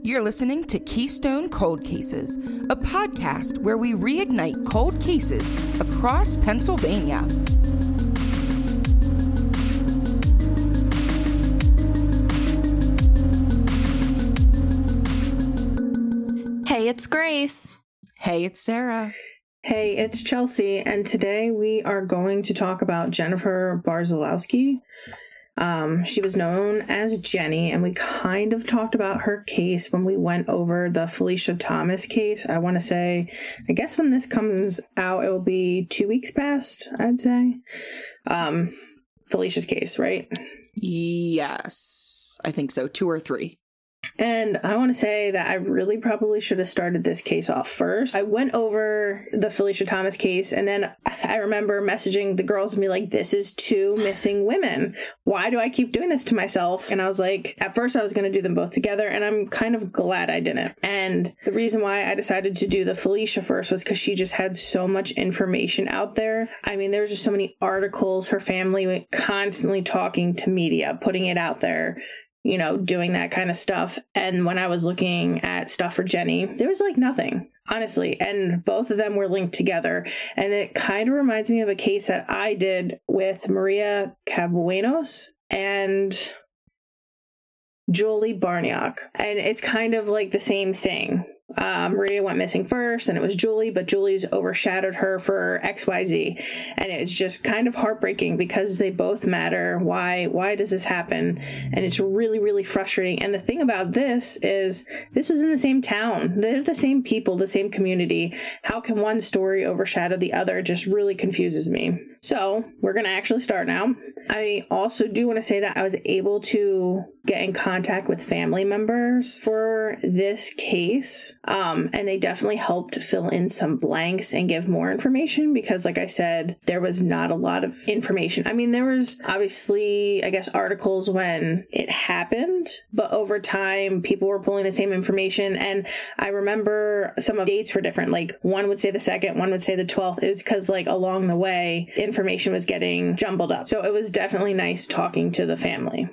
You're listening to Keystone Cold Cases, a podcast where we reignite cold cases across Pennsylvania. Hey, it's Grace. Hey, it's Sarah. Hey, it's Chelsea, and today we are going to talk about Jennifer Barzalowski. Um, she was known as Jenny, and we kind of talked about her case when we went over the Felicia Thomas case. I want to say, I guess when this comes out, it will be two weeks past, I'd say. Um, Felicia's case, right? Yes, I think so. Two or three. And I want to say that I really probably should have started this case off first. I went over the Felicia Thomas case, and then I remember messaging the girls and be like, This is two missing women. Why do I keep doing this to myself? And I was like, At first, I was going to do them both together, and I'm kind of glad I didn't. And the reason why I decided to do the Felicia first was because she just had so much information out there. I mean, there was just so many articles, her family constantly talking to media, putting it out there you know, doing that kind of stuff. And when I was looking at stuff for Jenny, there was like nothing, honestly. And both of them were linked together. And it kind of reminds me of a case that I did with Maria Cabuenos and Julie Barniak. And it's kind of like the same thing. Uh, Maria went missing first, and it was Julie, but Julie's overshadowed her for XYZ. And it's just kind of heartbreaking because they both matter. Why why does this happen? And it's really, really frustrating. And the thing about this is this was in the same town. They're the same people, the same community. How can one story overshadow the other? It just really confuses me. So we're gonna actually start now. I also do want to say that I was able to get in contact with family members for this case. Um, and they definitely helped fill in some blanks and give more information because, like I said, there was not a lot of information. I mean, there was obviously, I guess, articles when it happened, but over time, people were pulling the same information. And I remember some of dates were different. Like one would say the second, one would say the 12th. It was because, like, along the way, information was getting jumbled up. So it was definitely nice talking to the family.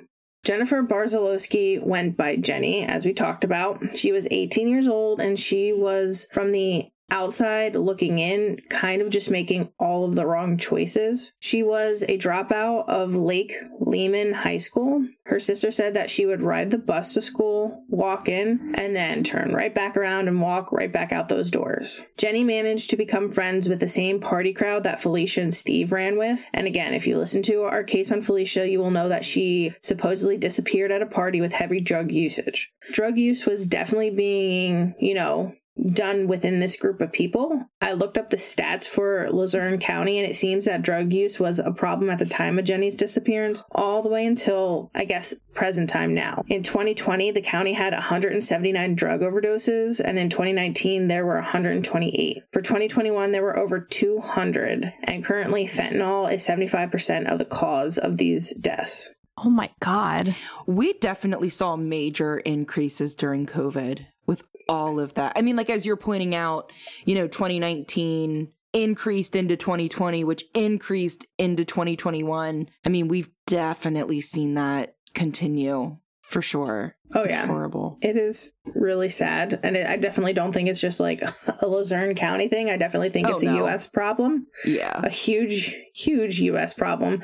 Jennifer Barzalowski went by Jenny, as we talked about. She was 18 years old and she was from the outside looking in, kind of just making all of the wrong choices. She was a dropout of Lake Lehman High School. Her sister said that she would ride the bus to school, walk in, and then turn right back around and walk right back out those doors. Jenny managed to become friends with the same party crowd that Felicia and Steve ran with. And again, if you listen to our case on Felicia, you will know that she supposedly disappeared at a party with heavy drug usage. Drug use was definitely being, you know, done within this group of people. I looked up the stats for Luzerne County and it seems that drug use was a problem at the time of Jenny's disappearance all the way until I guess present time now. In 2020, the county had 179 drug overdoses and in 2019 there were 128. For 2021 there were over 200 and currently fentanyl is 75% of the cause of these deaths. Oh my God. We definitely saw major increases during COVID with all of that. I mean, like, as you're pointing out, you know, 2019 increased into 2020, which increased into 2021. I mean, we've definitely seen that continue for sure. Oh it's yeah, horrible. It is really sad, and it, I definitely don't think it's just like a Luzerne County thing. I definitely think Oh, it's a no. U.S. problem, Yeah. a huge, huge U.S. problem.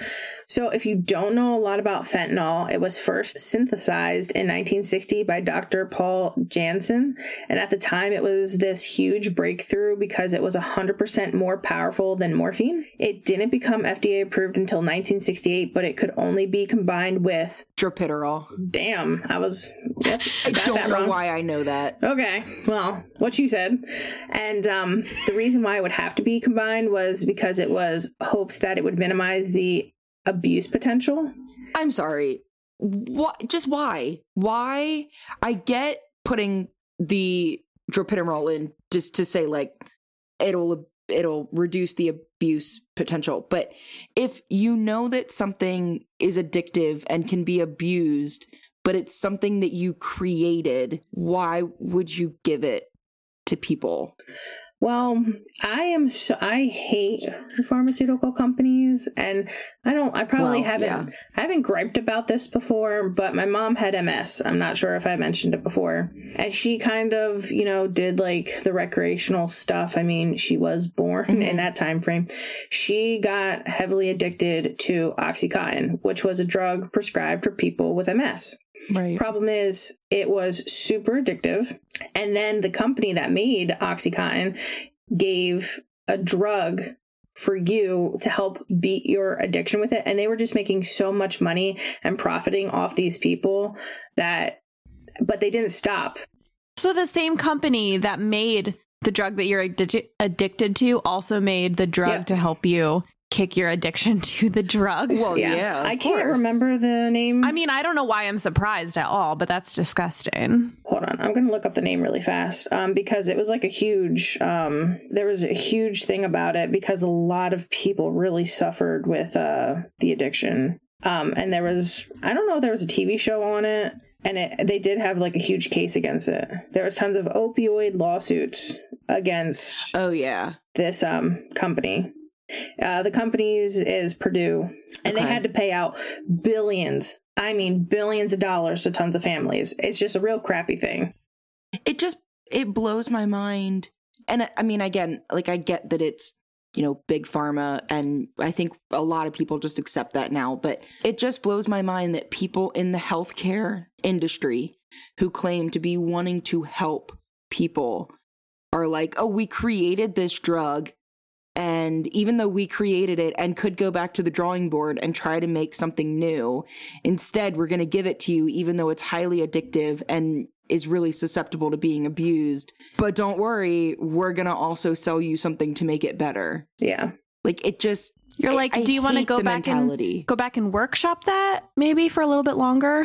So, if you don't know a lot about fentanyl, it was first synthesized in 1960 by Dr. Paul Janssen. and at the time, it was this huge breakthrough because it was 100% more powerful than morphine. It didn't become FDA approved until 1968, but it could only be combined with. Droperidol. Damn, I was. Yep, I got don't that know wrong. why I know that. Okay, well, what you said. And um, the reason why it would have to be combined was because it was hopes that it would minimize the abuse potential. I'm sorry. What? Just why? Why? I get putting the droperidol in just to say like it'll it'll reduce the abuse potential, but if you know that something is addictive and can be abused, but it's something that you created, why would you give it to people? Well, I am so I hate pharmaceutical companies and I don't I probably Well, haven't yeah. I haven't griped about this before, but my mom had MS. I'm not sure if I mentioned it before. And she kind of, you know, did like the recreational stuff. I mean, she was born in Mhm. that time frame. She got heavily addicted to OxyContin, which was a drug prescribed for people with MS. Right. Problem is, it was super addictive. And then the company that made Oxycontin gave a drug for you to help beat your addiction with it. And they were just making so much money and profiting off these people that, but they didn't stop. So the same company that made the drug that you're addi- addicted to also made the drug Yeah. to help you kick your addiction to the drug. Well, yeah. of I can't course. remember the name. I mean, I don't know why I'm surprised at all, but that's disgusting. hold on i'm going to look up the name really fast um, because it was like a huge um, there was a huge thing about it because a lot of people really suffered with uh, the addiction um, and there was i don't know if there was a tv show on it and it, they did have like a huge case against it there was tons of opioid lawsuits against Oh yeah. this um, company uh, the company's is purdue and they had to pay out billions i mean billions of dollars to tons of families. It's just a real crappy thing. It just it blows my mind. And I- I mean again, like I get that it's you know, big pharma and I think a lot of people just accept that now, but it just blows my mind that people in the healthcare industry who claim to be wanting to help people are like, "Oh, we created this drug and even though we created it and could go back to the drawing board and try to make something new, instead we're going to give it to you even though it's highly addictive and is really susceptible to being abused. But don't worry, we're going to also sell you something to make it better. yeah Like it just You're like, I do you want to go back mentality. and go back and workshop that maybe for a little bit longer?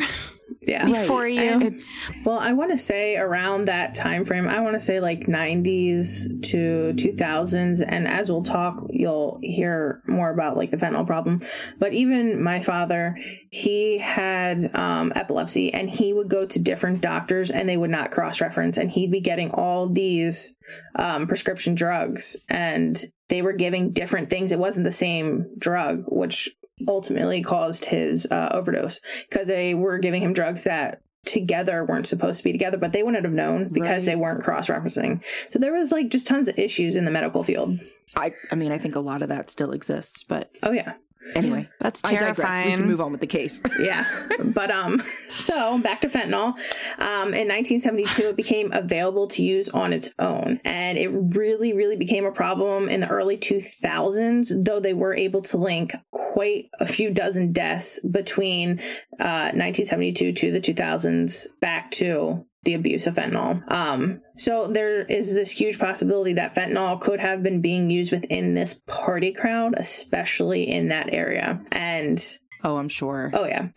Yeah. Before you? And it's well i want to say around that time frame i want to say like 90s to 2000s and as we'll talk you'll hear more about like the fentanyl problem. But even my father he had um, epilepsy and he would go to different doctors and they would not cross-reference and he'd be getting all these um, prescription drugs. And they were giving different things it wasn't the same drug which ultimately caused his uh, overdose because they were giving him drugs that together weren't supposed to be together, but they wouldn't have known because Right. they weren't cross referencing. So there was like just tons of issues in the medical field. I I mean I think a lot of that still exists, but Oh yeah. Anyway, That's digress. We can move on with the case. Yeah. but um so back to fentanyl. Um in 1972 it became available to use on its own and it really really became a problem in the early 2000s though they were able to link quite a few dozen deaths between uh 1972 to the 2000s back to the abuse of fentanyl. Um, so there is this huge possibility that fentanyl could have been being used within this party crowd, especially in that area. And oh, I'm sure. Oh yeah.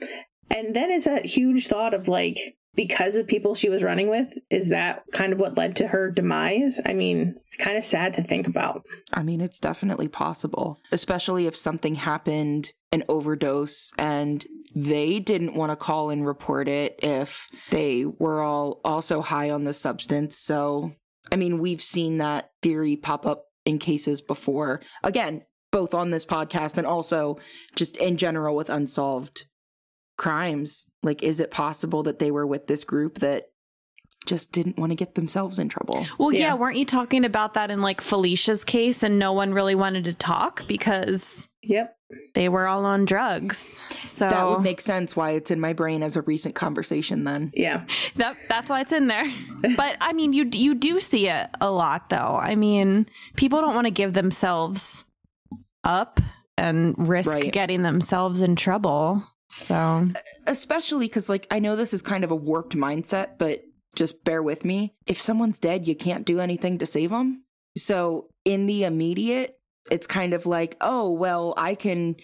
And then it's that huge thought of like because of people she was running with, is that kind of what led to her demise? I mean, it's kind of sad to think about. I mean, it's definitely possible, especially if something happened, an overdose, and they didn't want to call and report it if they were all also high on the substance. So, I mean, we've seen that theory pop up in cases before. Again, both on this podcast and also just in general with unsolved crimes. Like, is it possible that they were with this group that just didn't want to get themselves in trouble? Well, yeah. Yeah. weren't you talking about that in like Felicia's case and no one really wanted to talk because Yep. they were all on drugs. So That would make sense why it's in my brain as a recent conversation then. Yeah. that that's why it's in there. But I mean, you you do see it a lot though. I mean, people don't want to give themselves up and risk Right. getting themselves in trouble. So Especially because, like, I know this is kind of a warped mindset, but just bear with me. If someone's dead, you can't do anything to save them. So, in the immediate, it's kind of like, oh, well, I can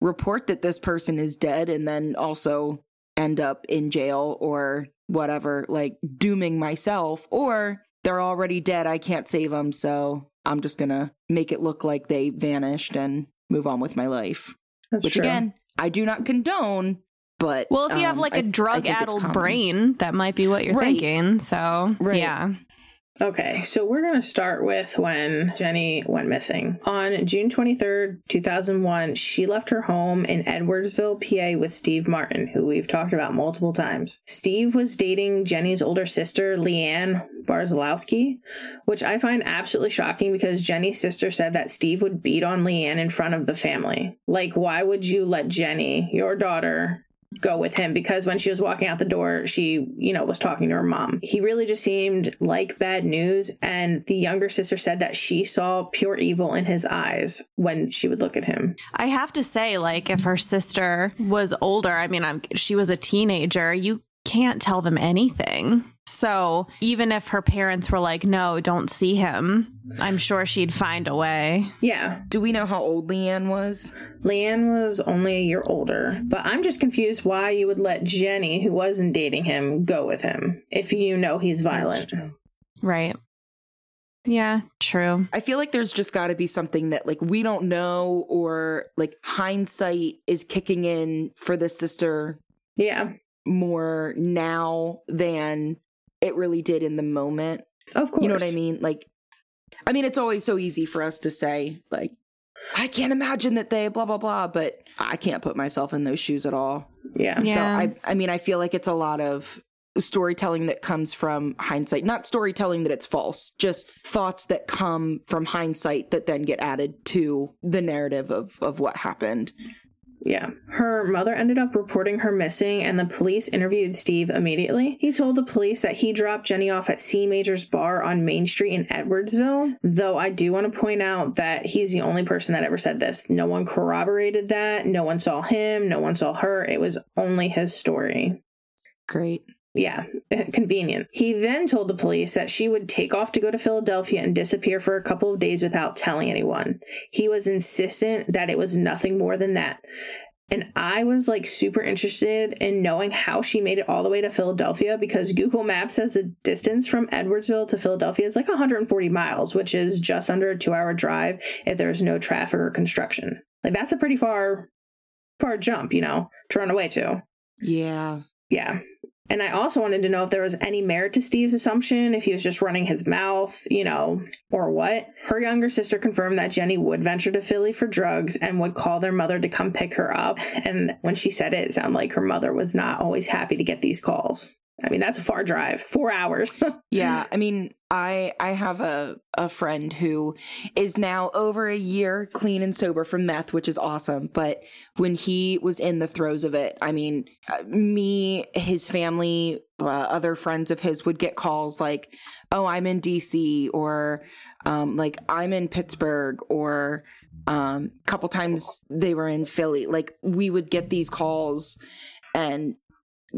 report that this person is dead and then also end up in jail or whatever, like dooming myself, or they're already dead. I can't save them. So, I'm just going to make it look like they vanished and move on with my life. That's which true. again I do not condone. But Well, if you have um, like a drug addled brain, that might be what you're Right. thinking. So, Right. yeah. Okay, so we're going to start with when Jenny went missing. On June 23rd, 2001, she left her home in Edwardsville, PA with Steve Martin, who we've talked about multiple times. Steve was dating Jenny's older sister, Leanne Barzalowski, which I find absolutely shocking because Jenny's sister said that Steve would beat on Leanne in front of the family. Like, why would you let Jenny, your daughter, go with him because when she was walking out the door, she, you know, was talking to her mom. He really just seemed like bad news. And the younger sister said that she saw pure evil in his eyes when she would look at him. I have to say, like, if her sister was older, I mean, I'm, she was a teenager, you can't tell them anything. So even if her parents were like, no, don't see him, I'm sure she'd find a way. Yeah. Do we know how old Leanne was? Leanne was only a year older, but I'm just confused why you would let Jenny, who wasn't dating him, go with him if you know he's violent. Right. Yeah, true. I feel like there's just got to be something that like we don't know or like hindsight is kicking in for the sister Yeah, more now than it really did in the moment. of course. You know what I mean? Like I mean it's always so easy for us to say like I can't imagine that they blah blah blah, but I can't put myself in those shoes at all. Yeah. Yeah. So I I mean I feel like it's a lot of storytelling that comes from hindsight. Not storytelling that it's false, just thoughts that come from hindsight that then get added to the narrative of of what happened. Yeah. Her mother ended up reporting her missing, and the police interviewed Steve immediately. He told the police that he dropped Jenny off at C Major's bar on Main Street in Edwardsville, though I do want to point out that he's the only person that ever said this. No one corroborated that. No one saw him. No one saw her. It was only his story. Great. Yeah, convenient. He then told the police that she would take off to go to Philadelphia and disappear for a couple of days without telling anyone. He was insistent that it was nothing more than that. And I was like super interested in knowing how she made it all the way to Philadelphia because Google Maps says the distance from Edwardsville to Philadelphia is like 140 miles, which is just under a two hour drive if there's no traffic or construction. Like that's a pretty far, far jump, you know, to run away to. Yeah. Yeah. And I also wanted to know if there was any merit to Steve's assumption, if he was just running his mouth, you know, or what. Her younger sister confirmed that Jenny would venture to Philly for drugs and would call their mother to come pick her up. And when she said it, it sounded like her mother was not always happy to get these calls. I mean, that's a far drive, four hours. Yeah, I mean, I I have a a friend who is now over a year clean and sober from meth, which is awesome. But when he was in the throes of it, I mean, uh, me, his family, uh, other friends of his would get calls like, "Oh, I'm in DC," or um, like, "I'm in Pittsburgh," or um, a couple times they were in Philly. Like, we would get these calls, and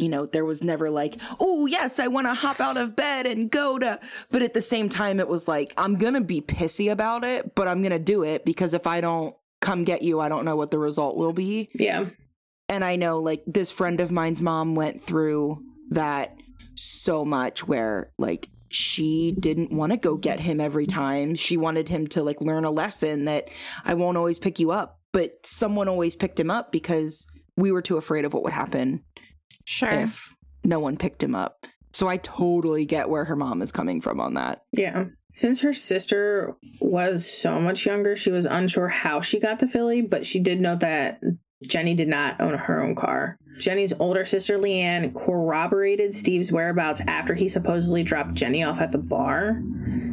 you know, there was never like, oh, yes, I want to hop out of bed and go to. But at the same time, it was like, I'm going to be pissy about it, but I'm going to do it because if I don't come get you, I don't know what the result will be. yeah. And I know, like, this friend of mine's mom went through that so much where, like, she didn't want to go get him every time. She wanted him to, like, learn a lesson that I won't always pick you up, but someone always picked him up because we were too afraid of what would happen Sure. if no one picked him up. So I totally get where her mom is coming from on that. Yeah. Since her sister was so much younger, she was unsure how she got to Philly, but she did know that Jenny did not own her own car. Mm. Jenny's older sister Leanne corroborated Steve's whereabouts after he supposedly dropped Jenny off at the bar.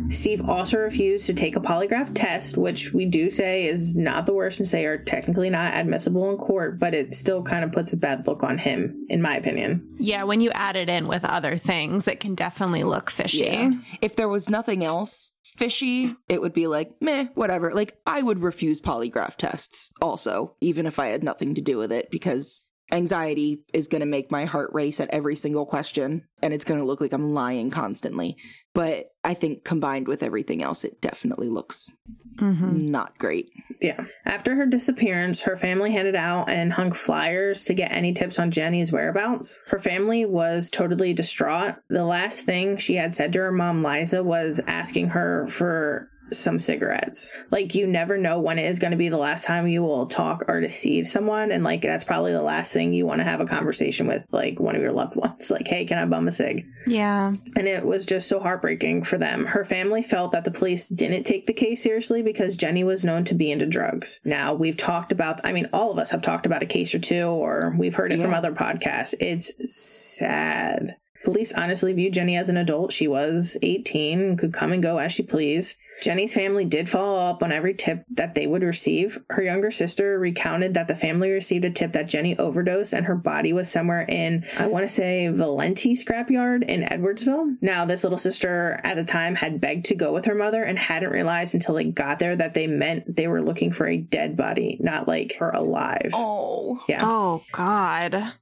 Steve also refused to take a polygraph test, which we do say is not the worst since they are technically not admissible in court, but it still kind of puts a bad look on him, in my opinion. Yeah, when you add it in with other things, it can definitely look fishy. If there was nothing else fishy, it would be like, meh, whatever. Like, I would refuse polygraph tests also, even if I had nothing to do with it, because anxiety is going to make my heart race at every single question and it's going to look like I'm lying constantly. But I think combined with everything else, it definitely looks Mm-hmm. not great. Yeah. After her disappearance, her family handed out and hung flyers to get any tips on Jenny's whereabouts. Her family was totally distraught. The last thing she had said to her mom, Liza, was asking her for some cigarettes. Like you never know when it is going to be the last time you will talk or deceive someone and like that's probably the last thing you want to have a conversation with like one of your loved ones like hey can I bum a cig? Yeah. And it was just so heartbreaking for them. Her family felt that the police didn't take the case seriously because Jenny was known to be into drugs. Now, we've talked about I mean all of us have talked about a case or two or we've heard it from other podcasts. It's sad. Police honestly viewed Jenny as an adult. She was 18 and could come and go as she pleased. Jenny's family did follow up on every tip that they would receive. Her younger sister recounted that the family received a tip that Jenny overdosed and her body was somewhere in, I want to say, Valenti scrapyard in Edwardsville. Now, this little sister at the time had begged to go with her mother and hadn't realized until they got there that they meant they were looking for a dead body, not like her alive. Oh. Yeah. Oh God.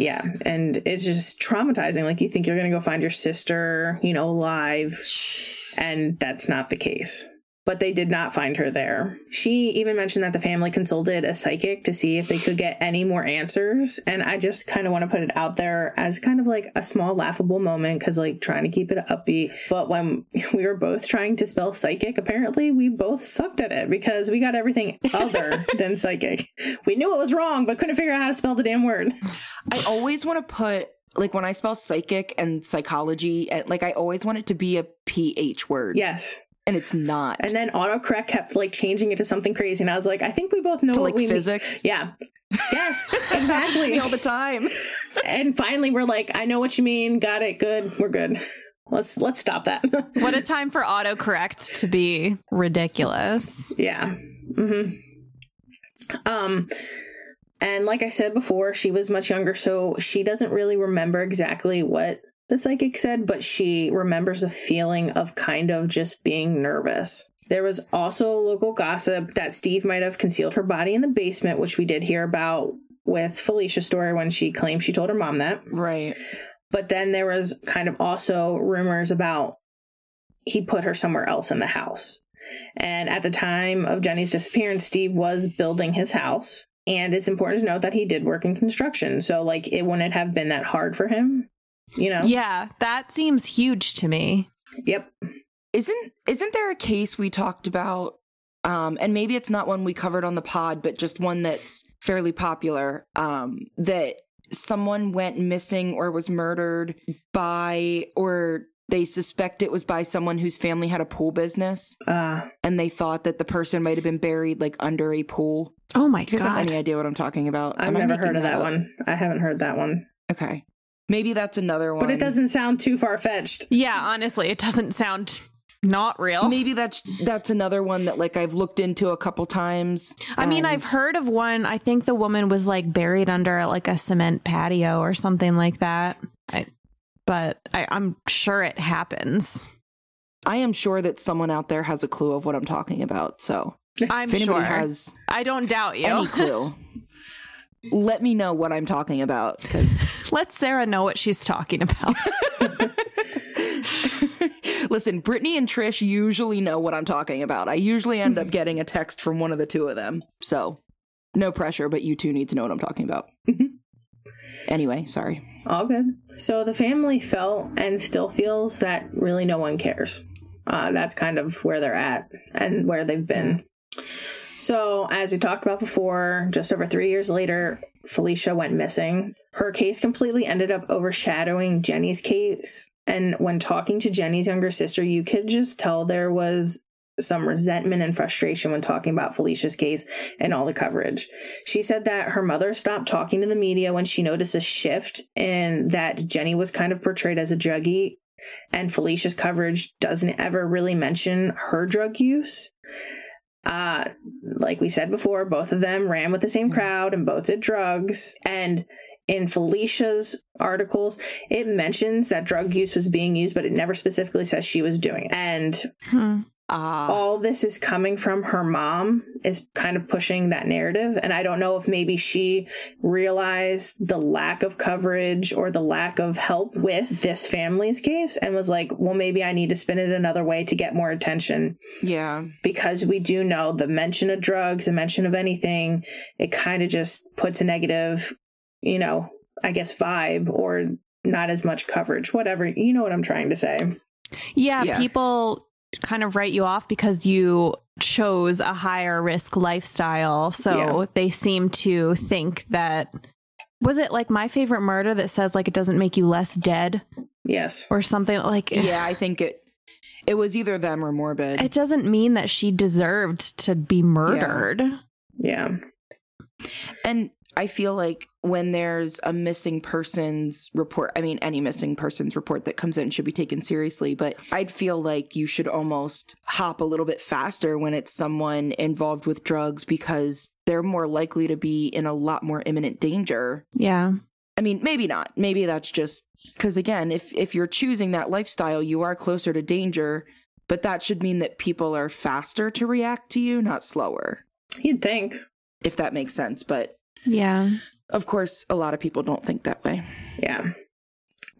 Yeah, and it's just traumatizing. Like you think you're gonna go find your sister, you know, live, and that's not the case. But they did not find her there. She even mentioned that the family consulted a psychic to see if they could get any more answers. And I just kind of want to put it out there as kind of like a small laughable moment because, like, trying to keep it upbeat. But when we were both trying to spell psychic, apparently we both sucked at it because we got everything other than psychic. We knew it was wrong, but couldn't figure out how to spell the damn word. I always want to put like when I spell psychic and psychology, eh, like I always want it to be a ph word. Yes. And it's not. And then autocorrect kept like changing it to something crazy, and I was like, I think we both know to what like we mean. physics. Yeah. Yes, Happens to me exactly. all the time. and finally, we're like, I know what you mean. Got it. Good. We're good. Let's let's stop that. What a time for autocorrect to be ridiculous. yeah. hmm Um. And like I said before, she was much younger, so she doesn't really remember exactly what the psychic said, but she remembers a feeling of kind of just being nervous. There was also local gossip that Steve might have concealed her body in the basement, which we did hear about with Felicia's story when she claimed she told her mom that. Right. But then there was kind of also rumors about he put her somewhere else in the house. And at the time of Jenny's disappearance, Steve was building his house. And it's important to note that he did work in construction. So, like, it wouldn't have been that hard for him, you know? Yeah, that seems huge to me. Yep. Isn't isn't there a case we talked about? Um, and maybe it's not one we covered on the pod, but just one that's fairly popular. Um, that someone went missing or was murdered by, or they suspect it was by someone whose family had a pool business, Uh, and they thought that the person might have been buried like under a pool. Oh my Do you guys have god. any idea what I'm talking about? I've Am never heard of that up? one. I haven't heard that one. Okay, maybe that's another one. But it doesn't sound too far fetched. Yeah, honestly, it doesn't sound not real. Maybe that's that's another one that like I've looked into a couple times. I mean, I've heard of one. I think the woman was like buried under like a cement patio or something like that. I, but I, I'm sure it happens. I am sure that someone out there has a clue of what I'm talking about. So I'm if anybody sure. has I don't doubt you. any clue, let me know what I'm talking about because Let Sarah know what she's talking about. listen, Brittany and Trish usually know what I'm talking about. I usually end up getting a text from one of the two of them. So no pressure, but you two need to know what I'm talking about. anyway, sorry. All good. So the family felt and still feels that really no one cares. Uh, that's kind of where they're at and where they've been. So, as we talked about before, just over three years later, Felicia went missing. Her case completely ended up overshadowing Jenny's case. And when talking to Jenny's younger sister, you could just tell there was some resentment and frustration when talking about Felicia's case and all the coverage. She said that her mother stopped talking to the media when she noticed a shift in that Jenny was kind of portrayed as a druggie and Felicia's coverage doesn't ever really mention her drug use. Uh, like we said before, both of them ran with the same crowd and both did drugs. And in Felicia's articles, it mentions that drug use was being used, but it never specifically says she was doing it. And Hmm. Ah, all this is coming from her mom is kind of pushing that narrative and i don't know if maybe she realized the lack of coverage or the lack of help with this family's case and was like well maybe i need to spin it another way to get more attention yeah. because we do know the mention of drugs the mention of anything it kind of just puts a negative you know i guess vibe or not as much coverage whatever you know what i'm trying to say Yeah, Yeah. people kind of write you off because you chose a higher risk lifestyle. So Yeah. they seem to think that was it like my favorite murder that says like it doesn't make you less dead Yes. or something like Yeah, I think it it was either them or morbid. it doesn't mean that she deserved to be murdered. Yeah. And I feel like when there's a missing persons report, I mean, any missing persons report that comes in should be taken seriously, but I'd feel like you should almost hop a little bit faster when it's someone involved with drugs because they're more likely to be in a lot more imminent danger. Yeah. I mean, maybe not. Maybe that's just because, again, if, if you're choosing that lifestyle, you are closer to danger, but that should mean that people are faster to react to you, not slower, You'd think. if that makes sense. But Yeah. of course, a lot of people don't think that way. Yeah.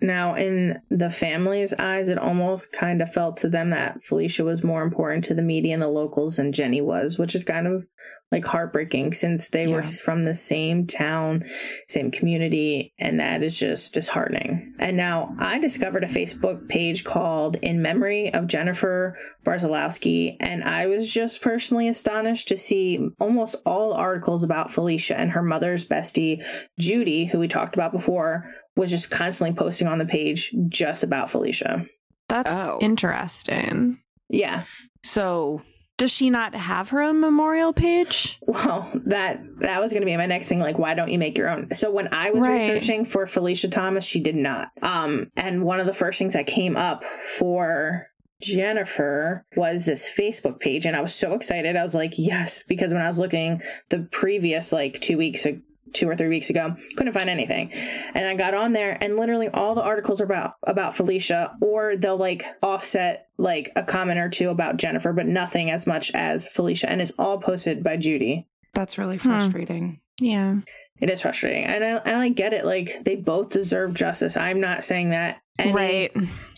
Now, in the family's eyes, it almost kind of felt to them that Felicia was more important to the media and the locals than Jenny was, which is kind of like heartbreaking since they were from the same town, same community, and that is just disheartening. And now I discovered a Facebook page called In Memory of Jennifer Barzalowski, and I was just personally astonished to see almost all articles about Felicia and her mother's bestie, Judy, who we talked about before, was just constantly posting on the page just about Felicia. That's Oh. interesting. Yeah. So, Does she not have her own memorial page? Well, that that was going to be my next thing. Like, why don't you make your own? So when I was Right. researching for Felicia Thomas, she did not. Um, and one of the first things that came up for Jennifer was this Facebook page, and I was so excited. I was like, yes, because when I was looking the previous like two weeks ago. Two or three weeks ago, couldn't find anything, and I got on there, and literally all the articles are about about Felicia, or they'll like offset like a comment or two about Jennifer, but nothing as much as Felicia, and it's all posted by Judy. that's really hmm. frustrating. Yeah. It is frustrating, and I and I get it. Like they both deserve justice. I'm not saying that any, right.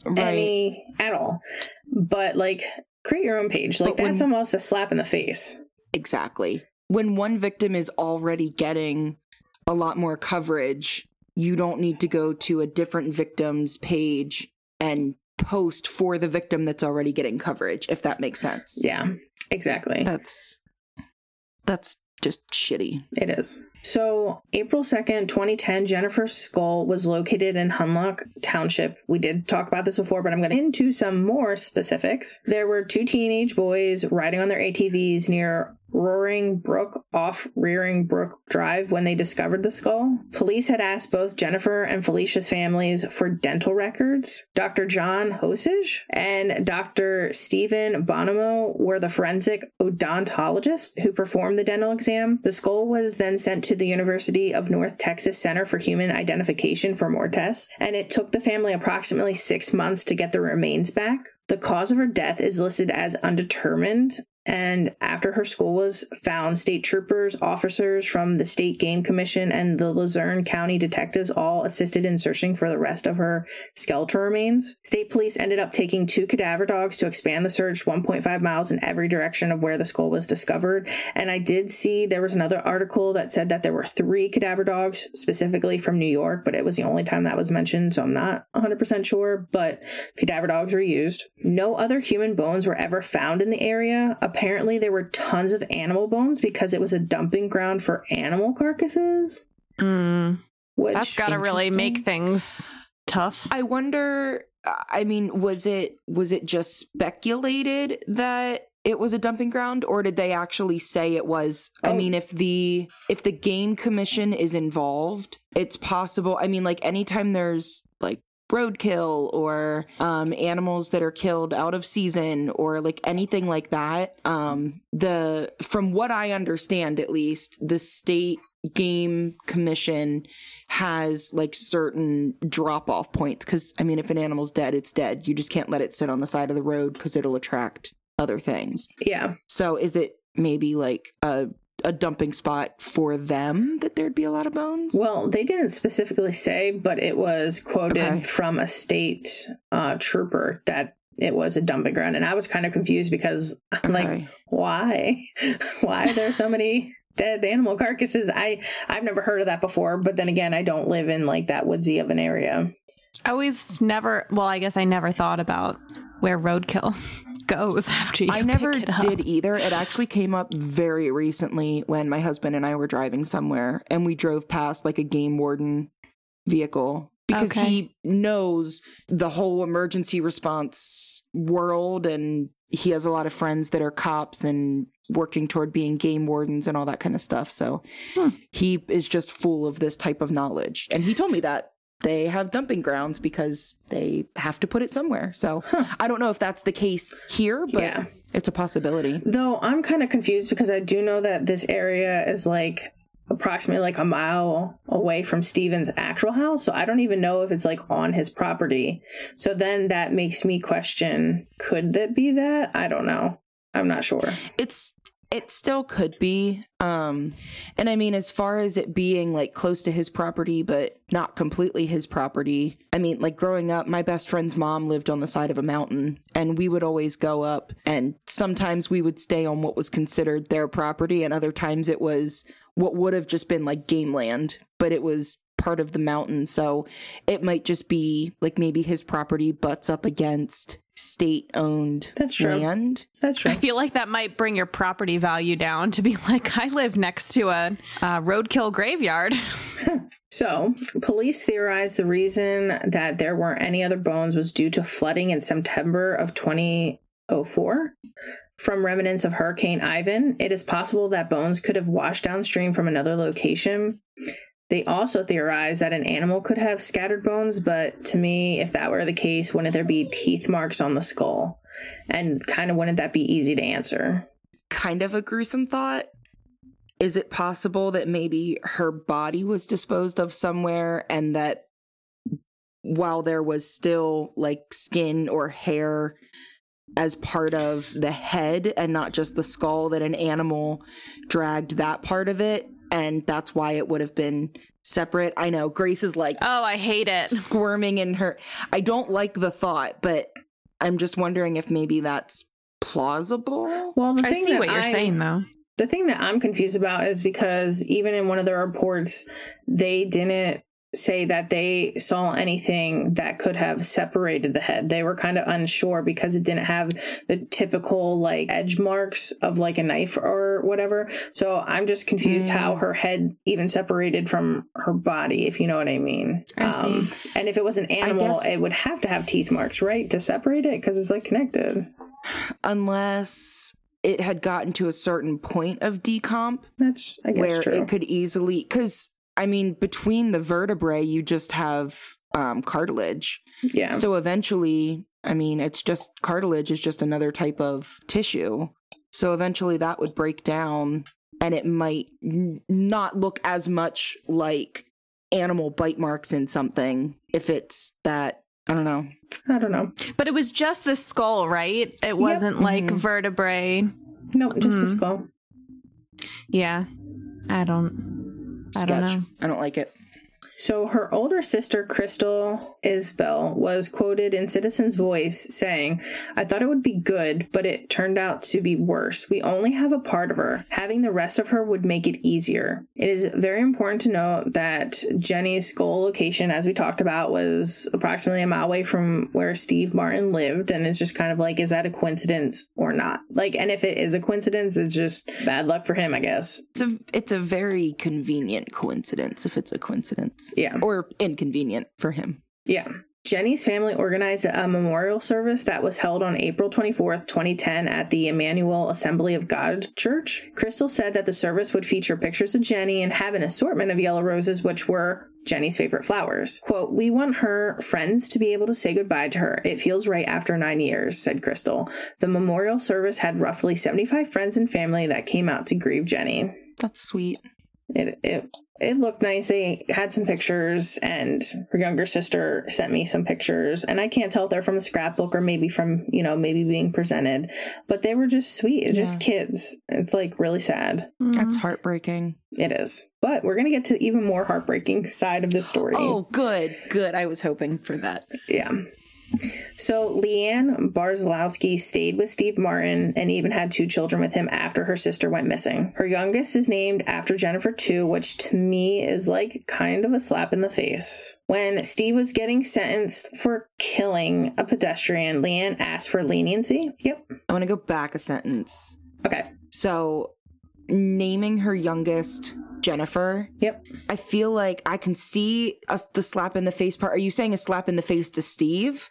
Right. any at all, but like create your own page. Like But when- that's almost a slap in the face. exactly. When one victim is already getting a lot more coverage, you don't need to go to a different victim's page and post for the victim that's already getting coverage, if that makes sense. Yeah, exactly. That's that's just shitty. It is. So, April 2nd, 2010, Jennifer's skull was located in Hunlock Township. We did talk about this before, but I'm going to into some more specifics. There were two teenage boys riding on their ATVs near Roaring Brook off Roaring Brook Drive when they discovered the skull. Police had asked both Jennifer and Felicia's families for dental records. Dr. John Hosage and Dr. Stephen Bonomo were the forensic odontologists who performed the dental exam. The skull was then sent to the University of North Texas Center for Human Identification for more tests, and it took the family approximately six months to get the remains back. The cause of her death is listed as undetermined. And after her skull was found, state troopers, officers from the State Game Commission, and the Luzerne County detectives all assisted in searching for the rest of her skeletal remains. State police ended up taking two cadaver dogs to expand the search 1.5 miles in every direction of where the skull was discovered. And I did see there was another article that said that there were three cadaver dogs specifically from New York, but it was the only time that was mentioned, so I'm not 100% sure. But cadaver dogs were used. No other human bones were ever found in the area. Apparently, there were tons of animal bones because it was a dumping ground for animal carcasses. Mm, Which that's got to really make things tough. I wonder I mean, was it was it just speculated that it was a dumping ground or did they actually say it was I Oh. mean if the if the game commission is involved, it's possible I mean like anytime there's like roadkill or um animals that are killed out of season or like anything like that. Um the from what I understand at least the state game commission has like certain drop off points. Because i mean if an animal's dead it's dead. You just can't let it sit on the side of the road because it'll attract other things. Yeah, so is it maybe like a a dumping spot for them that there'd be a lot of bones Well, they didn't specifically say, but it was quoted Okay. from a state uh, trooper that it was a dumping ground. And I was kind of confused because I'm like, why? why are there so many dead animal carcasses? I, I've never heard of that before. But then again, I don't live in like that woodsy of an area. I always never, well, I guess I never thought about where roadkill goes after you I never pick it up. did either. It actually came up very recently when my husband and I were driving somewhere and we drove past like a game warden vehicle because Okay. he knows the whole emergency response world and he has a lot of friends that are cops and working toward being game wardens and all that kind of stuff. So Hmm. he is just full of this type of knowledge. And he told me that they have dumping grounds because they have to put it somewhere. So I don't know if that's the case here, but Yeah. it's a possibility. Though I'm kind of confused because I do know that this area is like approximately like a mile away from Steven's actual house. So I don't even know if it's like on his property. So then that makes me question could that be that? I don't know. I'm not sure. It's it still could be. Um and I mean as far as it being like close to his property but not completely his property. I mean like growing up my best friend's mom lived on the side of a mountain and we would always go up and sometimes we would stay on what was considered their property and other times it was what would have just been like game land, but it was part of the mountain. So it might just be like maybe his property butts up against state owned That's true. land. That's true. I feel like that might bring your property value down to be like, I live next to a uh, roadkill graveyard. So, police theorize the reason that there weren't any other bones was due to flooding in September of 2004 from remnants of Hurricane Ivan. It is possible that bones could have washed downstream from another location. They also theorize that an animal could have scattered bones, but to me, if that were the case, wouldn't there be teeth marks on the skull? And kind of wouldn't that be easy to answer? kind of a gruesome thought. Is it possible that maybe her body was disposed of somewhere and that while there was still like skin or hair as part of the head and not just the skull, that an animal dragged that part of it and that's why it would have been separate? I know Grace is like Oh, I hate it. squirming in her. I don't like the thought, but I'm just wondering if maybe that's plausible. Well, the I thing see that what you're I- saying, though. The thing that I'm confused about is because even in one of the reports, they didn't say that they saw anything that could have separated the head. They were kind of unsure because it didn't have the typical like edge marks of like a knife or whatever. So I'm just confused Mm. how her head even separated from her body, if you know what I mean. Um, I see. and if it was an animal, guess- it would have to have teeth marks, right, to separate it because it's like connected. unless it had gotten to a certain point of decomp That's I guess where true. it could easily because i mean between the vertebrae you just have um, cartilage yeah. so eventually i mean it's just cartilage is just another type of tissue so eventually that would break down and it might n- not look as much like animal bite marks in something if it's that i don't know I don't know. But it was just the skull, right? It wasn't like Mhm. vertebrae. Nope, just a Mhm. skull. Yeah. I don't. I sketch don't know. i don't like it So her older sister, Crystal Isbell, was quoted in Citizen's Voice saying, I thought it would be good, but it turned out to be worse. We only have a part of her. Having the rest of her would make it easier. It is very important to note that Jenny's skull location, as we talked about, was approximately a mile away from where Steve Martin lived. And it's just kind of like, is that a coincidence or not? Like, and if it is a coincidence, it's just bad luck for him, I guess. it's a it's a very convenient coincidence if it's a coincidence Yeah. or inconvenient for him Yeah. Jenny's family organized a memorial service that was held on April 24th, 2010 at the Emmanuel Assembly of God Church. Crystal said that the service would feature pictures of Jenny and have an assortment of yellow roses, which were Jenny's favorite flowers. Quote, We want her friends to be able to say goodbye to her. It feels right after nine years, said Crystal. The memorial service had roughly 75 friends and family that came out to grieve Jenny. that's sweet It, it it looked nice. They had some pictures, and her younger sister sent me some pictures. And I can't tell if they're from a scrapbook or maybe from you know maybe being presented, but they were just sweet. It's just kids. It's like really sad. that's Mhm. heartbreaking It is. But we're gonna get to the even more heartbreaking side of this story. oh good good i was hoping for that yeah. So Leanne Barzalowski stayed with Steve Martin and even had two children with him after her sister went missing. Her youngest is named after Jennifer too, which to me is like kind of a slap in the face. When Steve was getting sentenced for killing a pedestrian, Leanne asked for leniency. Yep. I want to go back a sentence. Okay. So, naming her youngest Jennifer. Yep. I feel like I can see us the slap in the face part. Are you saying a slap in the face to Steve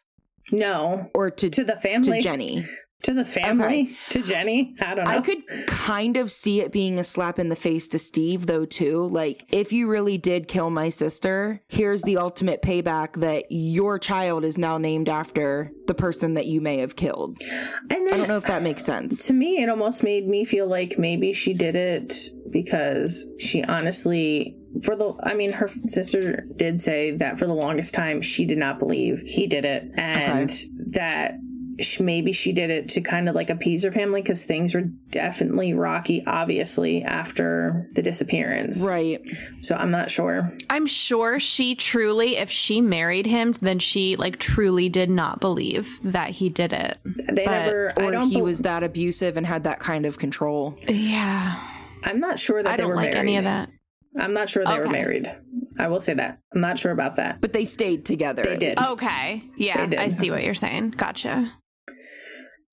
No. or to To the family. to Jenny? To the family. To Jenny. I don't know. I could kind of see it being a slap in the face to Steve, though, too. Like, if you really did kill my sister, here's the ultimate payback that your child is now named after the person that you may have killed. and then I don't know if that makes sense. to me it almost made me feel like maybe she did it because she honestly for the i mean her sister did say that for the longest time she did not believe he did it and that sh- maybe she did it to kind of like appease her family because things were definitely rocky obviously after the disappearance Right. so i'm not sure I'm sure she truly, if she married him, then she like truly did not believe that he did it. they But- never i Or don't he bel- was that abusive and had that kind of control. Yeah. i'm not sure that I they don't were like married any of that. I'm not sure they were married i will say that i'm not sure about that But they stayed together. They did. Okay. Yeah, I see what you're saying. Gotcha.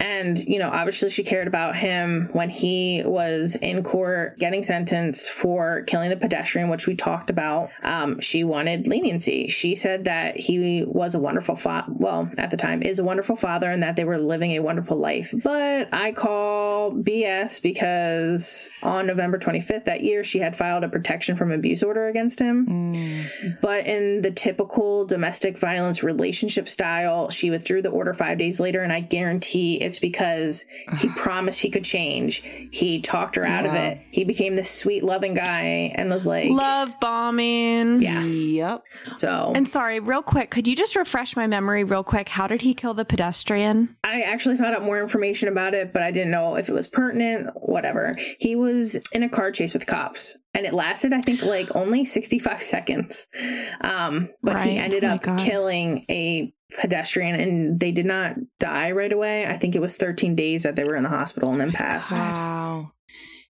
And, you know, obviously she cared about him when he was in court getting sentenced for killing the pedestrian, which we talked about. Um, she wanted leniency. She said that he was a wonderful father, well, at the time, is a wonderful father and that they were living a wonderful life. But I call BS because on November 25th that year, she had filed a protection from abuse order against him. Mm. But in the typical domestic violence relationship style, she withdrew the order five days later, and I guarantee it's because he promised he could change. He talked her out of it. He became this sweet, loving guy and was like, Love bombing. Yeah. Yep. so. And sorry, real quick, could you just refresh my memory real quick? How did he kill the pedestrian? I actually found out more information about it, but I didn't know if it was pertinent, whatever. He was in a car chase with cops. And it lasted, I think, like only 65 seconds. Um, but Right. he ended Oh up God. killing a pedestrian and they did not die right away. I think it was 13 days that they were in the hospital and then passed. Wow.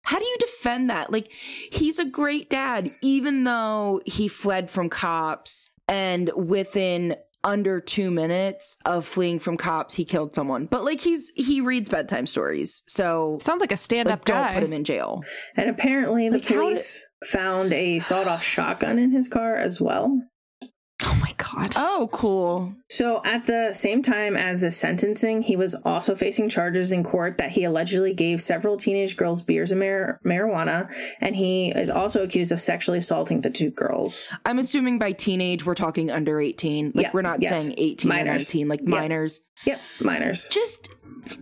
How do you defend that? Like, he's a great dad, even though he fled from cops and within under two minutes of fleeing from cops, he killed someone. But like, he's he reads bedtime stories, so Sounds like a stand like, up don't guy. put him in jail. And apparently, the Like, how police found a sawed off shotgun in his car as well. Oh my God. Oh, cool. So, at the same time as the sentencing, he was also facing charges in court that he allegedly gave several teenage girls beers and mar- marijuana, and he is also accused of sexually assaulting the two girls. I'm assuming by teenage we're talking under 18. Like Yeah, we're not yes. saying 18 or 19, like Yep. minors. Yep, minors. Just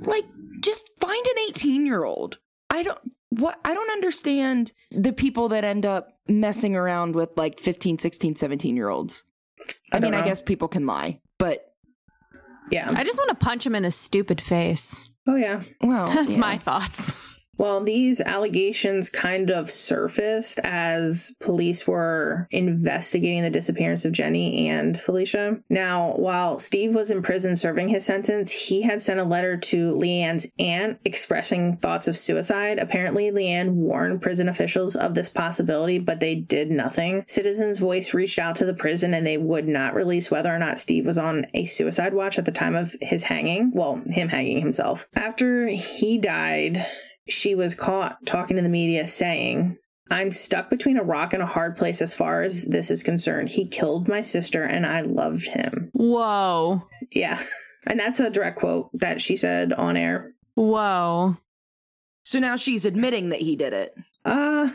like just find an 18 year old. I don't what I don't understand the people that end up messing around with like 15, 16, 17 year olds. I, I mean, don't I guess people can lie, but Yeah. I just want to punch him in his stupid face. Oh, yeah. well, That's yeah. my thoughts. Well, these allegations kind of surfaced as police were investigating the disappearance of Jenny and Felicia. Now, while Steve was in prison serving his sentence, he had sent a letter to Leanne's aunt expressing thoughts of suicide. Apparently, Leanne warned prison officials of this possibility, but they did nothing. Citizens Voice reached out to the prison and they would not release whether or not Steve was on a suicide watch at the time of his hanging. Well, him hanging himself. After he died, she was caught talking to the media saying, I'm stuck between a rock and a hard place as far as this is concerned. He killed my sister and I loved him. Whoa. Yeah. And that's a direct quote that she said on air. Whoa. So now she's admitting that he did it. Uh,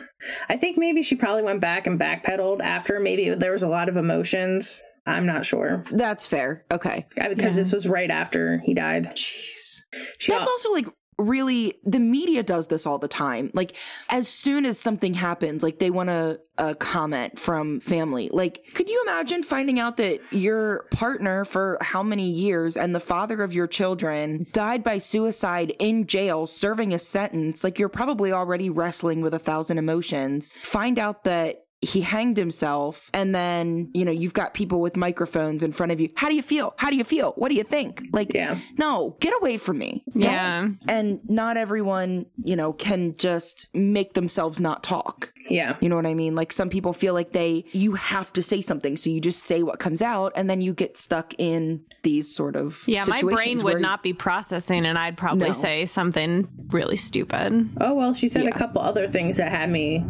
I think maybe she probably went back and backpedaled after. Maybe there was a lot of emotions. I'm not sure. That's fair. Okay. Because Yeah. this was right after he died. Jeez. She That's also like really the media does this all the time. Like as soon as something happens, like they want a, a comment from family. Like, could you imagine finding out that your partner for how many years and the father of your children died by suicide in jail serving a sentence? Like you're probably already wrestling with a thousand emotions. Find out that he hanged himself and then you know you've got people with microphones in front of you how do you feel how do you feel what do you think like Yeah. no get away from me Don't. Yeah. and not everyone you know can just make themselves not talk Yeah. you know what i mean like some people feel like they you have to say something so you just say what comes out and then you get stuck in these sort of Yeah, my brain would not be processing, and I'd probably No. say something really stupid. Oh well, she said Yeah. a couple other things that had me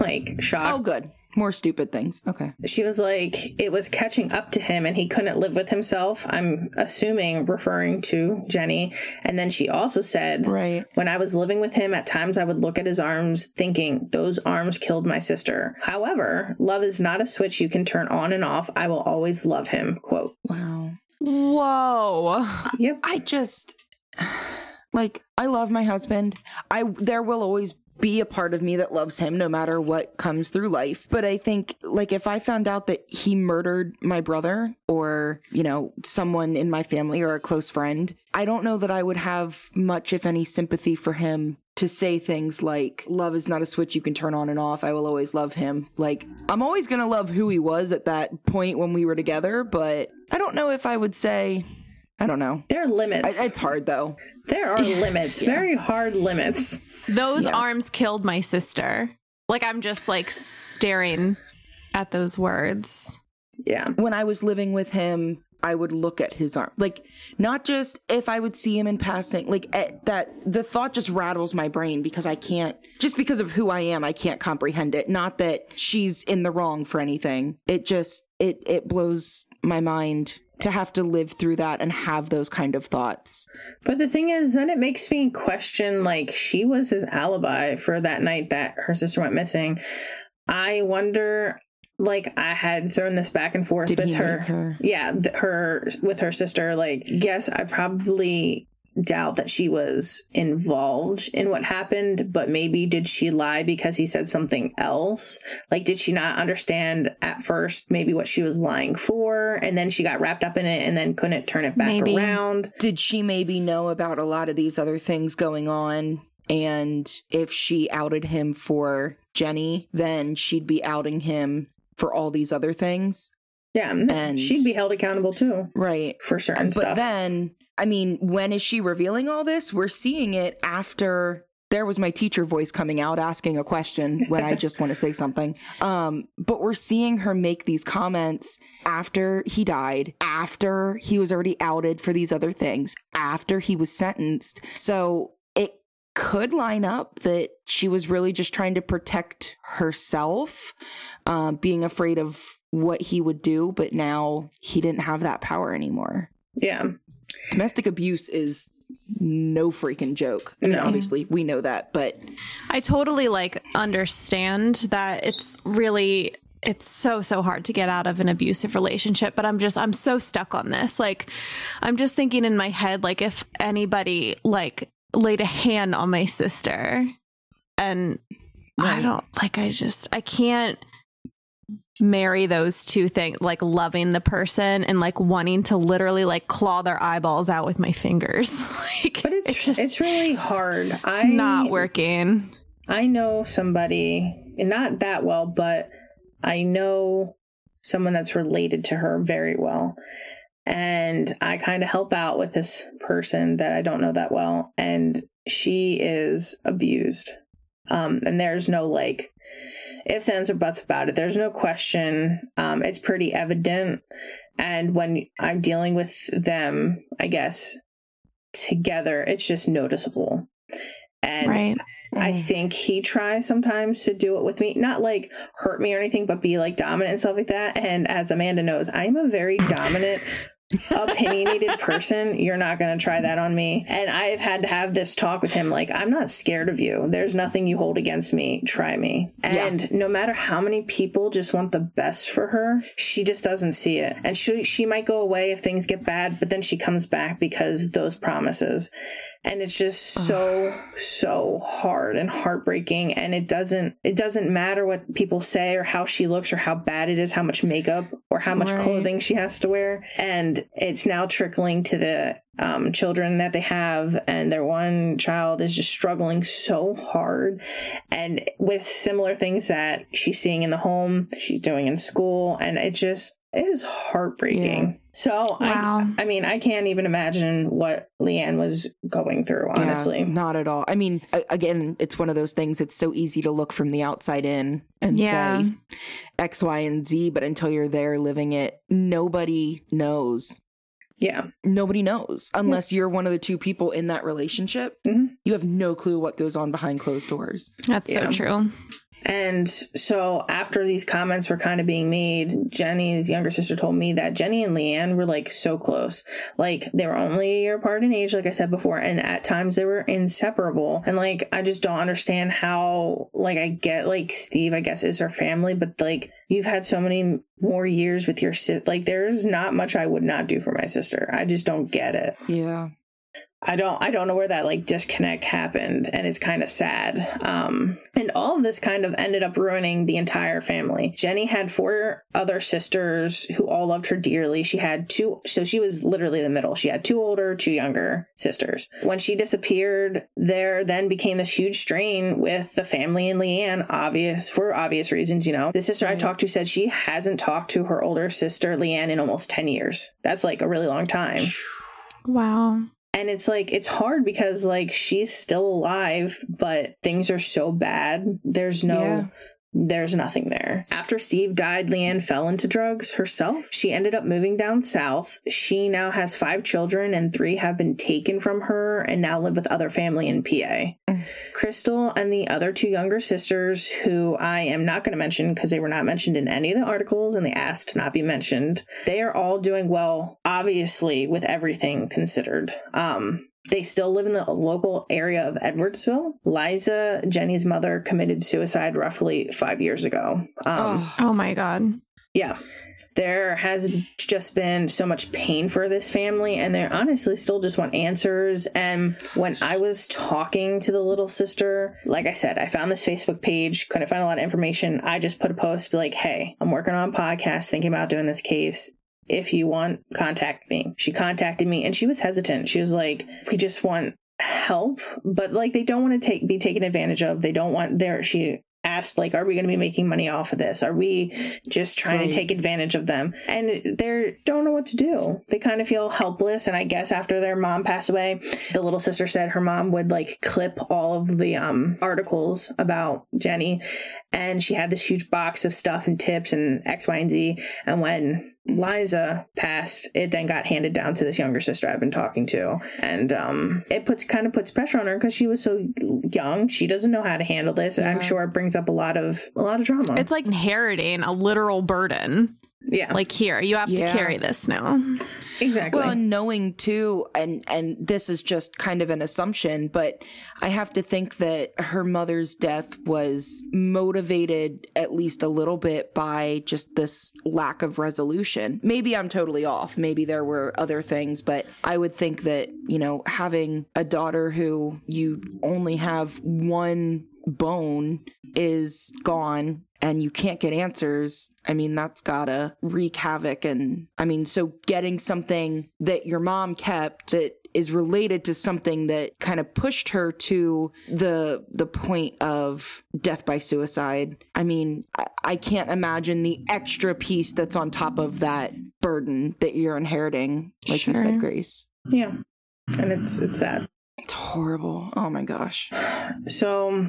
like shocked. oh good more stupid things okay She was like, it was catching up to him and he couldn't live with himself. I'm assuming referring to Jenny. And then she also said, right When I was living with him, at times I would look at his arms thinking, those arms killed my sister. However, love is not a switch you can turn on and off. I will always love him. Quote. wow Whoa. Yep. I just like I love my husband. I there will always be a part of me that loves him no matter what comes through life. But I think like if I found out that he murdered my brother or, you know, someone in my family or a close friend, I don't know that I would have much if any sympathy for him to say things like love is not a switch you can turn on and off. I will always love him. Like I'm always going to love who he was at that point when we were together, but I don't know if I would say I don't know. There are limits. I- It's hard though. There are limits, very hard limits. Those Yeah. arms killed my sister. Like, I'm just like staring at those words. Yeah. When I was living with him, I would look at his arm. Like, not just if I would see him in passing, like, at that the thought just rattles my brain because I can't, just because of who I am, I can't comprehend it. Not that she's in the wrong for anything. It just, it, it blows my mind to have to live through that and have those kind of thoughts. But the thing is, then it makes me question like, she was his alibi for that night that her sister went missing. I wonder, like, I had thrown this back and forth Did with he her. her? Yeah, th- her with her sister. Like, yes, I probably doubt that she was involved in what happened, but maybe did she lie because he said something else? Like, did she not understand at first maybe what she was lying for, and then she got wrapped up in it and then couldn't turn it back Maybe. around? Did she maybe know about a lot of these other things going on? And if she outed him for Jenny, then she'd be outing him for all these other things. Yeah, And- she'd be held accountable too Right. for certain But stuff. But then, I mean, when is she revealing all this? We're seeing it after there was my teacher voice coming out asking a question when I just want to say something. Um, but we're seeing her make these comments after he died, after he was already outed for these other things, after he was sentenced. So it could line up that she was really just trying to protect herself, um, being afraid of what he would do, but now he didn't have that power anymore yeah, domestic abuse is no freaking joke. I mean, No. obviously we know that, but I totally like understand that it's really it's so so hard to get out of an abusive relationship but i'm just i'm so stuck on this like i'm just thinking in my head like if anybody like laid a hand on my sister and i don't like i just i can't marry those two things like loving the person and like wanting to literally like claw their eyeballs out with my fingers like but it's just it's really hard. I not working I know somebody, and not that well, but I know someone that's related to her very well. And I kind of help out with this person that I don't know that well. And she is abused. Um, and there's no like ifs, ands, or buts about it. There's no question. Um, it's pretty evident. And when I'm dealing with them, I guess, together, it's just noticeable. And right I Mm. think he tries sometimes to do it with me, not like hurt me or anything, but be like dominant and stuff like that. And as Amanda knows, I'm a very dominant, opinionated person. You're not going to try that on me. And I've had to have this talk with him like, I'm not scared of you. There's nothing you hold against me. Try me. Yeah. And no matter how many people just want the best for her, she just doesn't see it. And she, she might go away if things get bad, but then she comes back because those promises. And it's just so so hard and heartbreaking. And it doesn't it doesn't matter what people say or how she looks or how bad it is how much makeup or how much Right. clothing she has to wear. And it's now trickling to the um, children that they have. And their one child is just struggling so hard. And with similar things that she's seeing in the home she's doing in school. And it just is heartbreaking so Wow. I, I mean i can't even imagine what leanne was going through honestly Yeah, not at all. I mean, again, it's one of those things. It's so easy to look from the outside in and Yeah. say X, Y, and Z, but until you're there living it, nobody knows. yeah Nobody knows unless you're one of the two people in that relationship. Mhm. You have no clue what goes on behind closed doors. That's Yeah. so true. And so after these comments were kind of being made, Jenny's younger sister told me that Jenny and Leanne were like so close. Like they were only a year apart in age, like I said before, and at times they were inseparable. And like I just don't understand how like I get like Steve, I guess, is her family, but like you've had so many more years with your sis like there's not much I would not do for my sister. I just don't get it. Yeah. I don't I don't know where that like disconnect happened and it's kind of sad. Um and all of this kind of ended up ruining the entire family. Jenny had four other sisters who all loved her dearly. She had two so she was literally the middle. She had two older, two younger sisters. When she disappeared, there then became this huge strain with the family and Leanne, obvious for obvious reasons, you know. The sister I talked to said she hasn't talked to her older sister Leanne in almost 10 years. That's like a really long time Wow. And it's like it's hard because like she's still alive but things are so bad there's no Yeah. There's nothing there. After steve died leanne fell into drugs herself. She ended up moving down south. She now has five children and three have been taken from her and now live with other family in pa Mm. crystal and the other two younger sisters who i am not going to mention because they were not mentioned in any of the articles and they asked to not be mentioned they are all doing well obviously with everything considered. Um they still live in the local area of Edwardsville. Liza, Jenny's mother, committed suicide roughly five years ago. Um, oh, Oh my God. yeah. There has just been so much pain for this family, and they honestly still just want answers. And when I was talking to the little sister, like I said, I found this Facebook page, couldn't find a lot of information. I just put a post, be like, hey, I'm working on a podcast, thinking about doing this case. If you want, contact me. She contacted me and she was hesitant. She was like, we just want help, but like they don't want to take be taken advantage of. They don't want their she asked like are we going to be making money off of this are we just trying Right. to take advantage of them and they don't know what to do they kind of feel helpless and i guess after their mom passed away the little sister said her mom would like clip all of the um articles about jenny and she had this huge box of stuff and tips and x y and z. And when liza passed it then got handed down to this younger sister i've been talking to. And um it puts kind of puts pressure on her because she was so young. She doesn't know how to handle this. And i'm sure it brings up a lot of a lot of drama. It's like inheriting a literal burden. yeah. Like here, you have Yeah. to carry this now. Exactly Well, and knowing too, and and this is just kind of an assumption, but I have to think that her mother's death was motivated at least a little bit by just this lack of resolution. Maybe I'm totally off. Maybe there were other things, but I would think that you know having a daughter who you only have one bone is gone and you can't get answers, I mean, that's gotta wreak havoc. And I mean, so getting something that your mom kept that is related to something that kind of pushed her to the the point of death by suicide. I mean, I, I can't imagine the extra piece that's on top of that burden that you're inheriting, like you said, Grace. yeah and it's it's sad It's horrible. Oh my gosh. So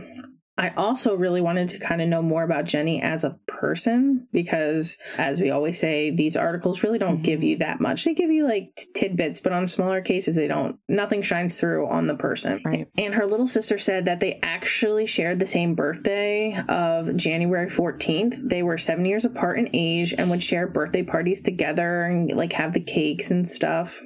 I also really wanted to kind of know more about Jenny as a person because, as we always say, these articles really don't mm-hmm. give you that much. They give you like t- tidbits, but on smaller cases, they don't. Nothing shines through on the person. Right. And her little sister said that they actually shared the same birthday of January 14th. They were seven years apart in age and would share birthday parties together and like have the cakes and stuff.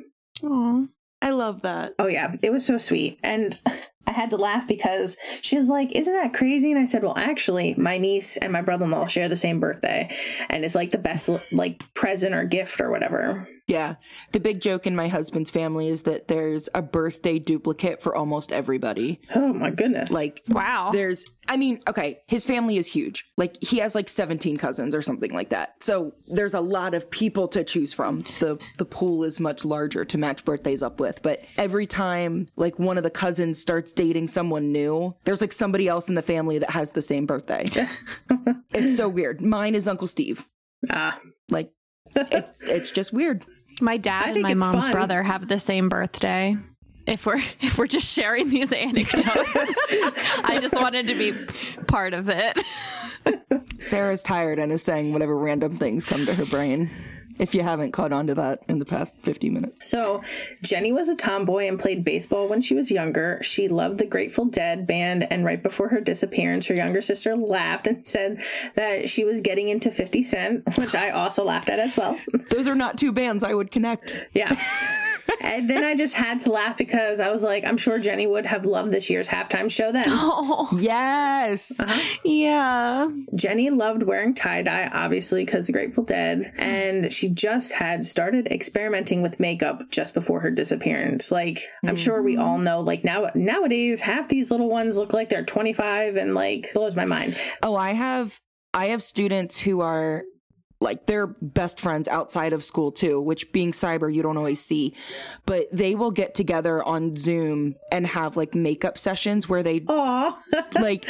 Aw. I love that. Oh yeah, it was so sweet. And I had to laugh because she's like, Isn't that crazy? And I said, Well, actually, my niece and my brother in law share the same birthday. And it's like the best like present or gift or whatever. Yeah. The big joke in my husband's family is that there's a birthday duplicate for almost everybody. Oh my goodness. Like, Wow. there's, I mean, okay, his family is huge. Like, he has like 17 cousins or something like that. So there's a lot of people to choose from. The, the pool is much larger to match birthdays up with. But every time like one of the cousins starts dating someone new, there's like somebody else in the family that has the same birthday. it's so weird. Mine is Uncle Steve. ah. Like, it's, it's just weird. My dad I and my mom's fun. brother have the same birthday. If we're if we're just sharing these anecdotes, I just wanted to be part of it. Sarah's tired and is saying whatever random things come to her brain. If you haven't caught on to that in the past 50 minutes. So, Jenny was a tomboy and played baseball when she was younger. She loved the Grateful Dead band, and right before her disappearance, her younger sister laughed and said that she was getting into 50 Cent, which I also laughed at as well. Those are not two bands I would connect. Yeah. and then I just had to laugh because I was like, I'm sure Jenny would have loved this year's halftime show then. Oh, Yes. Uh-huh. yeah. Jenny loved wearing tie dye, obviously, because Grateful Dead, and she just had started experimenting with makeup just before her disappearance. Like, I'm sure we all know, like now nowadays, half these little ones look like they're 25, and like blows my mind. Oh, I have I have students who are like they're best friends outside of school too, which being cyber you don't always see. But they will get together on Zoom and have like makeup sessions where they Aw, like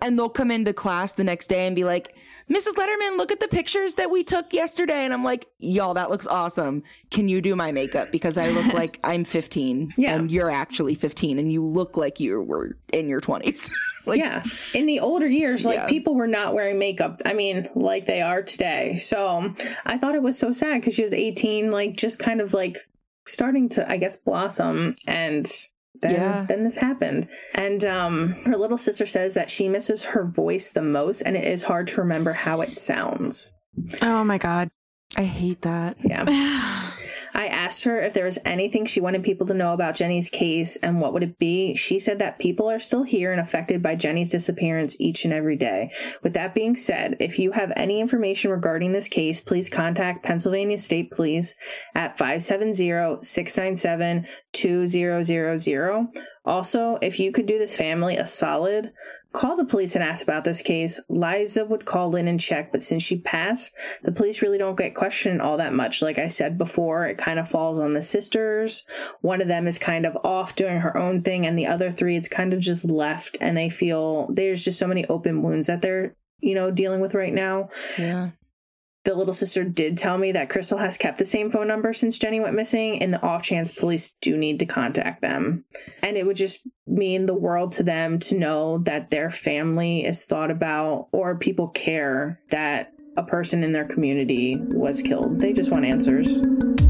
and they'll come into class the next day and be like Mrs. Letterman, look at the pictures that we took yesterday. And I'm like, y'all, that looks awesome. Can you do my makeup? Because I look like I'm 15 Yeah. and you're actually 15 and you look like you were in your 20s. like, yeah. In the older years, like Yeah. people were not wearing makeup. I mean, like they are today. So um, I thought it was so sad because she was 18, like just kind of like starting to, I guess, blossom. And then, Yeah. then this happened. And um, her little sister says that she misses her voice the most, and it is hard to remember how it sounds. Oh my god. I hate that. Yeah. I asked her if there was anything she wanted people to know about Jenny's case and what would it be. She said that people are still here and affected by Jenny's disappearance each and every day. With that being said, if you have any information regarding this case, please contact Pennsylvania State Police at 570-697-2000. Also, if you could do this family a solid, call the police and ask about this case. Liza would call in and check, but since she passed, the police really don't get questioned all that much. Like I said before, it kind of falls on the sisters. One of them is kind of off doing her own thing, and the other three, it's kind of just left, and they feel there's just so many open wounds that they're, you know, dealing with right now. Yeah. The little sister did tell me that Crystal has kept the same phone number since Jenny went missing, and the off chance police do need to contact them. And it would just mean the world to them to know that their family is thought about or people care that a person in their community was killed. They just want answers.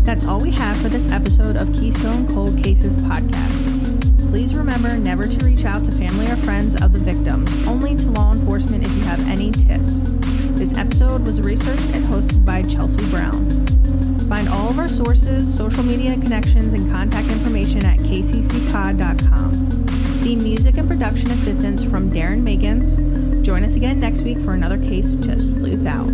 That's all we have for this episode of Keystone Cold Cases podcast. Please remember never to reach out to family or friends of the victims, only to law enforcement if you have any tips. This episode was researched and hosted by Chelsea Brown. Find all of our sources, social media connections, and contact information at kccpod.com. Theme music and production assistance from Darren Magans. Join us again next week for another case to sleuth out.